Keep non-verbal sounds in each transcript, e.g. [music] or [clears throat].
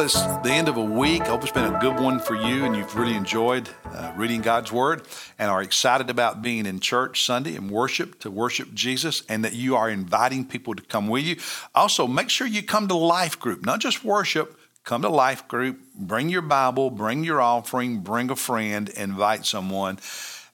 Well, it's the end of a week. I hope it's been a good one for you and you've really enjoyed uh, reading God's Word and are excited about being in church Sunday and worship to worship Jesus and that you are inviting people to come with you. Also, make sure you come to life group, not just worship. Come to life group, bring your Bible, bring your offering, bring a friend, invite someone,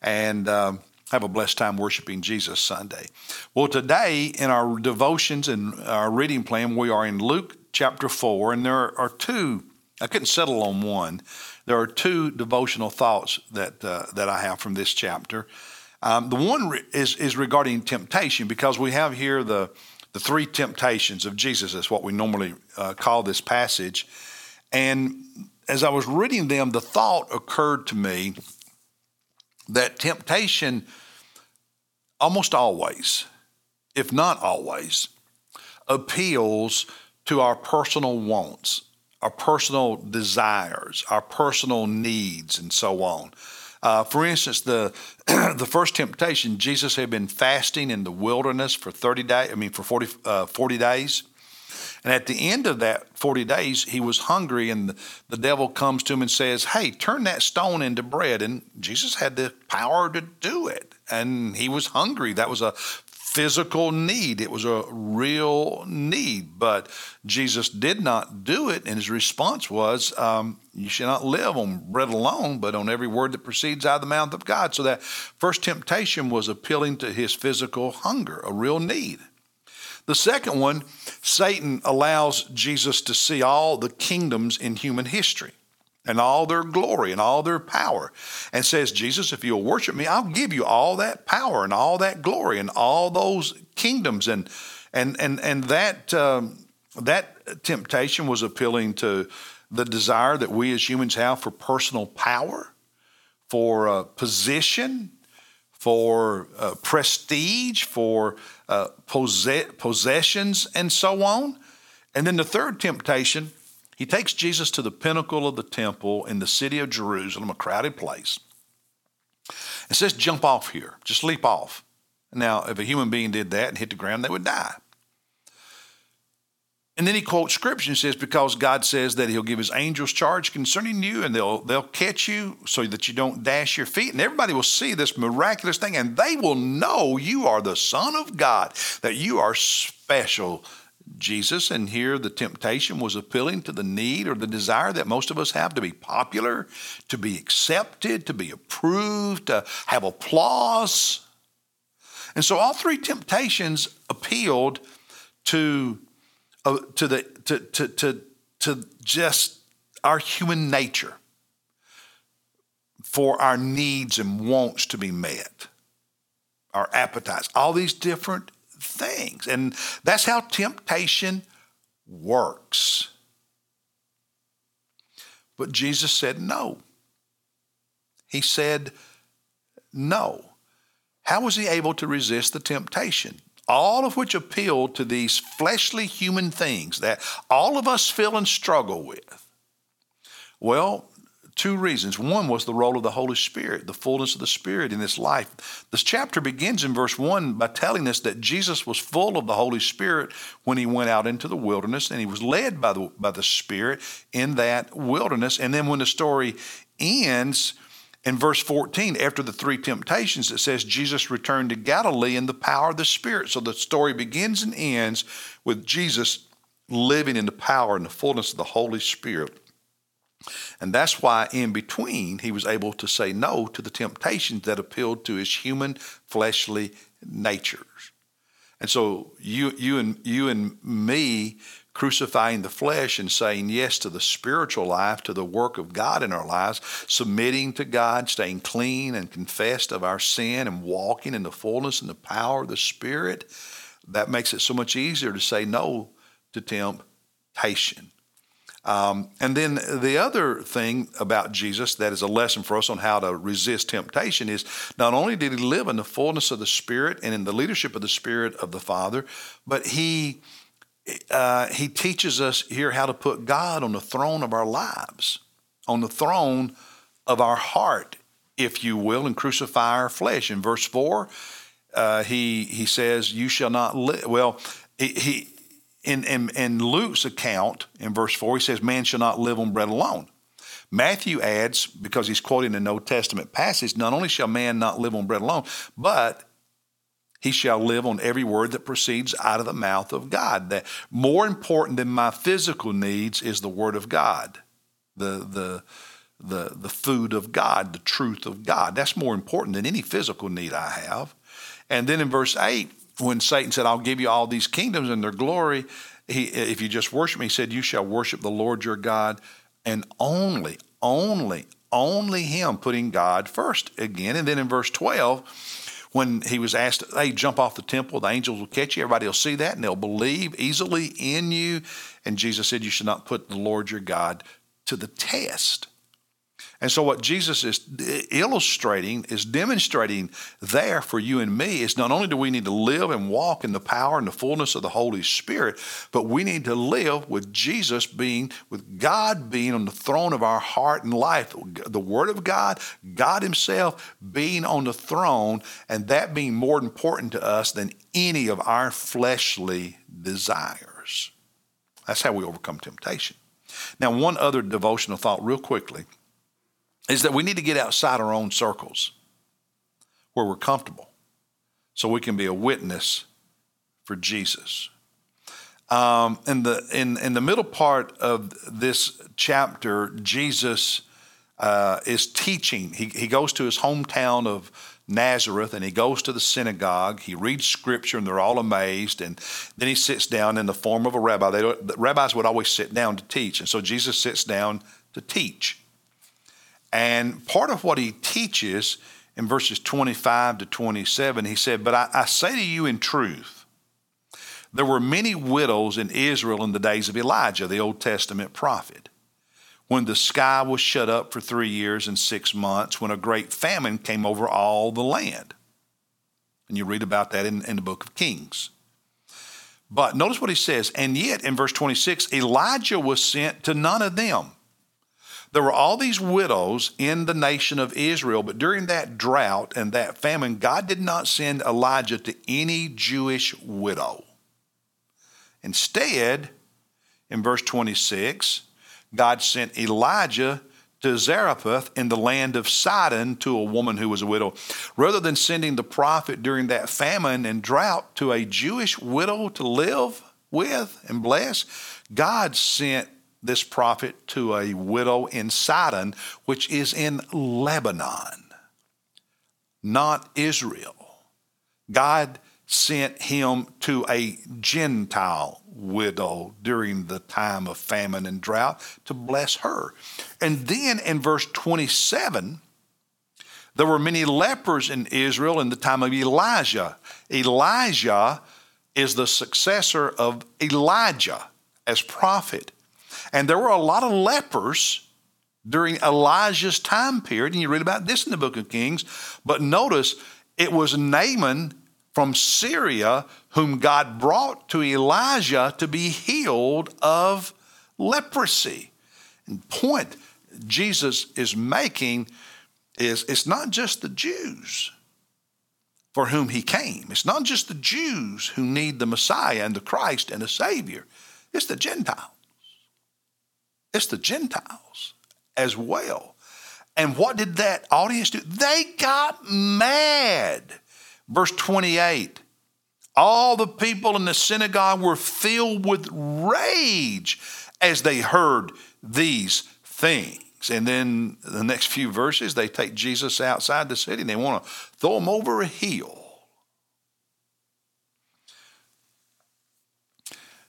and um, have a blessed time worshiping Jesus Sunday. Well, today in our devotions and our reading plan, we are in Luke chapter 4, and there are two, I couldn't settle on one. There are two devotional thoughts that, uh, that I have from this chapter. Um, the one re- is, is regarding temptation because we have here the, the three temptations of Jesus. That's what we normally uh, call this passage. And as I was reading them, the thought occurred to me that temptation almost always, if not always, appeals to our personal wants, our personal desires, our personal needs, and so on. Uh, for instance, the [clears throat] the first temptation, Jesus had been fasting in the wilderness for 30 days, I mean, for 40, uh, 40 days. And at the end of that 40 days, he was hungry, and the, the devil comes to him and says, Hey, turn that stone into bread. And Jesus had the power to do it. And he was hungry. That was a physical need. It was a real need, but Jesus did not do it, and his response was, um, "You shall not live on bread alone, but on every word that proceeds out of the mouth of God." So that first temptation was appealing to his physical hunger, a real need. The second one, Satan allows Jesus to see all the kingdoms in human history and all their glory and all their power and says, Jesus, if you'll worship me, I'll give you all that power and all that glory and all those kingdoms. And, and, and, and that, um, that temptation was appealing to the desire that we as humans have for personal power, for uh, position, for uh, prestige, for uh, possess- possessions, and so on. And then the third temptation he takes Jesus to the pinnacle of the temple in the city of Jerusalem, a crowded place, and says, Jump off here, just leap off. Now, if a human being did that and hit the ground, they would die. And then he quotes scripture and says, Because God says that he'll give his angels charge concerning you and they'll, they'll catch you so that you don't dash your feet. And everybody will see this miraculous thing and they will know you are the Son of God, that you are special Jesus, and here the temptation was appealing to the need or the desire that most of us have to be popular, to be accepted, to be approved, to have applause. And so all three temptations appealed to, uh, to, the, to, to, to, to just our human nature for our needs and wants to be met, our appetites, all these different things. And that's how temptation works. But Jesus said no. He said no. How was he able to resist the temptation? All of which appealed to these fleshly human things that all of us feel and struggle with. Well, two reasons. One was the role of the Holy Spirit, the fullness of the Spirit in this life. This chapter begins in verse 1 by telling us that Jesus was full of the Holy Spirit when he went out into the wilderness, and he was led by the, by the Spirit in that wilderness. And then when the story ends, in verse 14, after the three temptations, it says Jesus returned to Galilee in the power of the Spirit. So the story begins and ends with Jesus living in the power and the fullness of the Holy Spirit. And that's why, in between, he was able to say no to the temptations that appealed to his human, fleshly natures. And so, you, you, and, you and me crucifying the flesh and saying yes to the spiritual life, to the work of God in our lives, submitting to God, staying clean and confessed of our sin, and walking in the fullness and the power of the Spirit, that makes it so much easier to say no to temptation. Um, and then the other thing about Jesus that is a lesson for us on how to resist temptation is not only did he live in the fullness of the Spirit and in the leadership of the Spirit of the Father, but he uh, he teaches us here how to put God on the throne of our lives, on the throne of our heart, if you will, and crucify our flesh. In verse four, uh, he he says, "You shall not live." Well, he, he in, in, in Luke's account, in verse 4, he says, Man shall not live on bread alone. Matthew adds, because he's quoting an Old Testament passage, not only shall man not live on bread alone, but he shall live on every word that proceeds out of the mouth of God. That more important than my physical needs is the word of God, the the the the food of God, the truth of God. That's more important than any physical need I have. And then in verse eight, when Satan said, "I'll give you all these kingdoms and their glory," he, if you just worship me, he said, "You shall worship the Lord your God, and only, only, only Him." Putting God first again. And then in verse twelve when he was asked, hey, jump off the temple, the angels will catch you. Everybody will see that and they'll believe easily in you. And Jesus said, You should not put the Lord your God to the test. And so, what Jesus is illustrating, is demonstrating there for you and me is not only do we need to live and walk in the power and the fullness of the Holy Spirit, but we need to live with Jesus being, with God being on the throne of our heart and life. The Word of God, God Himself being on the throne, and that being more important to us than any of our fleshly desires. That's how we overcome temptation. Now, one other devotional thought, real quickly is that we need to get outside our own circles where we're comfortable so we can be a witness for Jesus. Um, in, the, in, in the middle part of this chapter, Jesus uh, is teaching. He, he goes to his hometown of Nazareth and he goes to the synagogue. He reads scripture and they're all amazed. And then he sits down in the form of a rabbi. They, the rabbis would always sit down to teach. And so Jesus sits down to teach. And part of what he teaches in verses 25 to 27, he said, But I, I say to you in truth, there were many widows in Israel in the days of Elijah, the Old Testament prophet, when the sky was shut up for three years and six months, when a great famine came over all the land. And you read about that in, in the book of Kings. But notice what he says, and yet in verse 26, Elijah was sent to none of them there were all these widows in the nation of Israel, but during that drought and that famine, God did not send Elijah to any Jewish widow. Instead, in verse 26, God sent Elijah to Zarephath in the land of Sidon to a woman who was a widow. Rather than sending the prophet during that famine and drought to a Jewish widow to live with and bless, God sent this prophet to a widow in Sidon, which is in Lebanon, not Israel. God sent him to a Gentile widow during the time of famine and drought to bless her. And then in verse 27, there were many lepers in Israel in the time of Elisha. Elisha is the successor of Elijah as prophet. And there were a lot of lepers during Elisha's time period. And you read about this in the book of Kings. But notice it was Naaman from Syria whom God brought to Elijah to be healed of leprosy. And point Jesus is making is it's not just the Jews for whom he came. It's not just the Jews who need the Messiah and the Christ and the Savior. It's the Gentiles. It's the Gentiles as well. And what did that audience do? They got mad. Verse 28 All the people in the synagogue were filled with rage as they heard these things. And then the next few verses, they take Jesus outside the city and they want to throw him over a hill.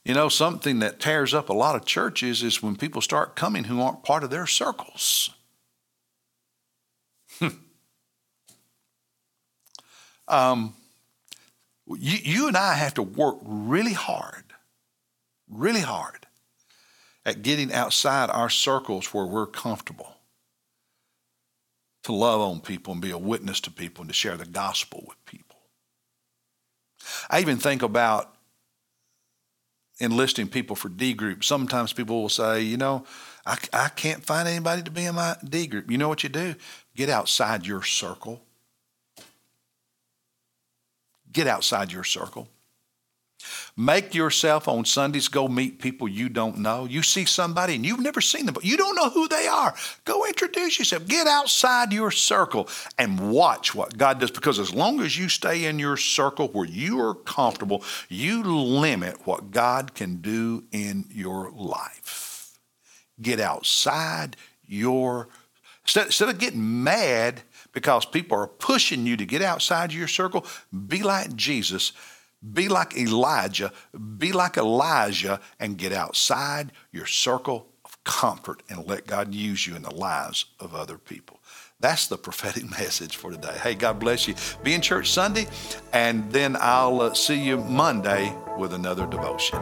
You know, something that tears up a lot of churches is when people start coming who aren't part of their circles. Hmm. um, you, you and I have to work really hard, really hard at getting outside our circles where we're comfortable to love on people and be a witness to people and to share the gospel with people. I even think about enlisting people for D group, sometimes people will say, you know, I, I can't find anybody to be in my D group. You know what you do? Get outside your circle. Get outside your circle. Make yourself on Sundays go meet people you don't know. You see somebody and you've never seen them, but you don't know who they are. Go introduce yourself. Get outside your circle and watch what God does because as long as you stay in your circle where you are comfortable, you limit what God can do in your life. Get outside your instead, instead of getting mad because people are pushing you to get outside your circle, be like Jesus be like Elijah, be like Elisha, and get outside your circle of comfort and let God use you in the lives of other people. That's the prophetic [laughs] message for today. Hey, God bless you. Be in church Sunday, and then I'll uh, see you Monday with another devotion.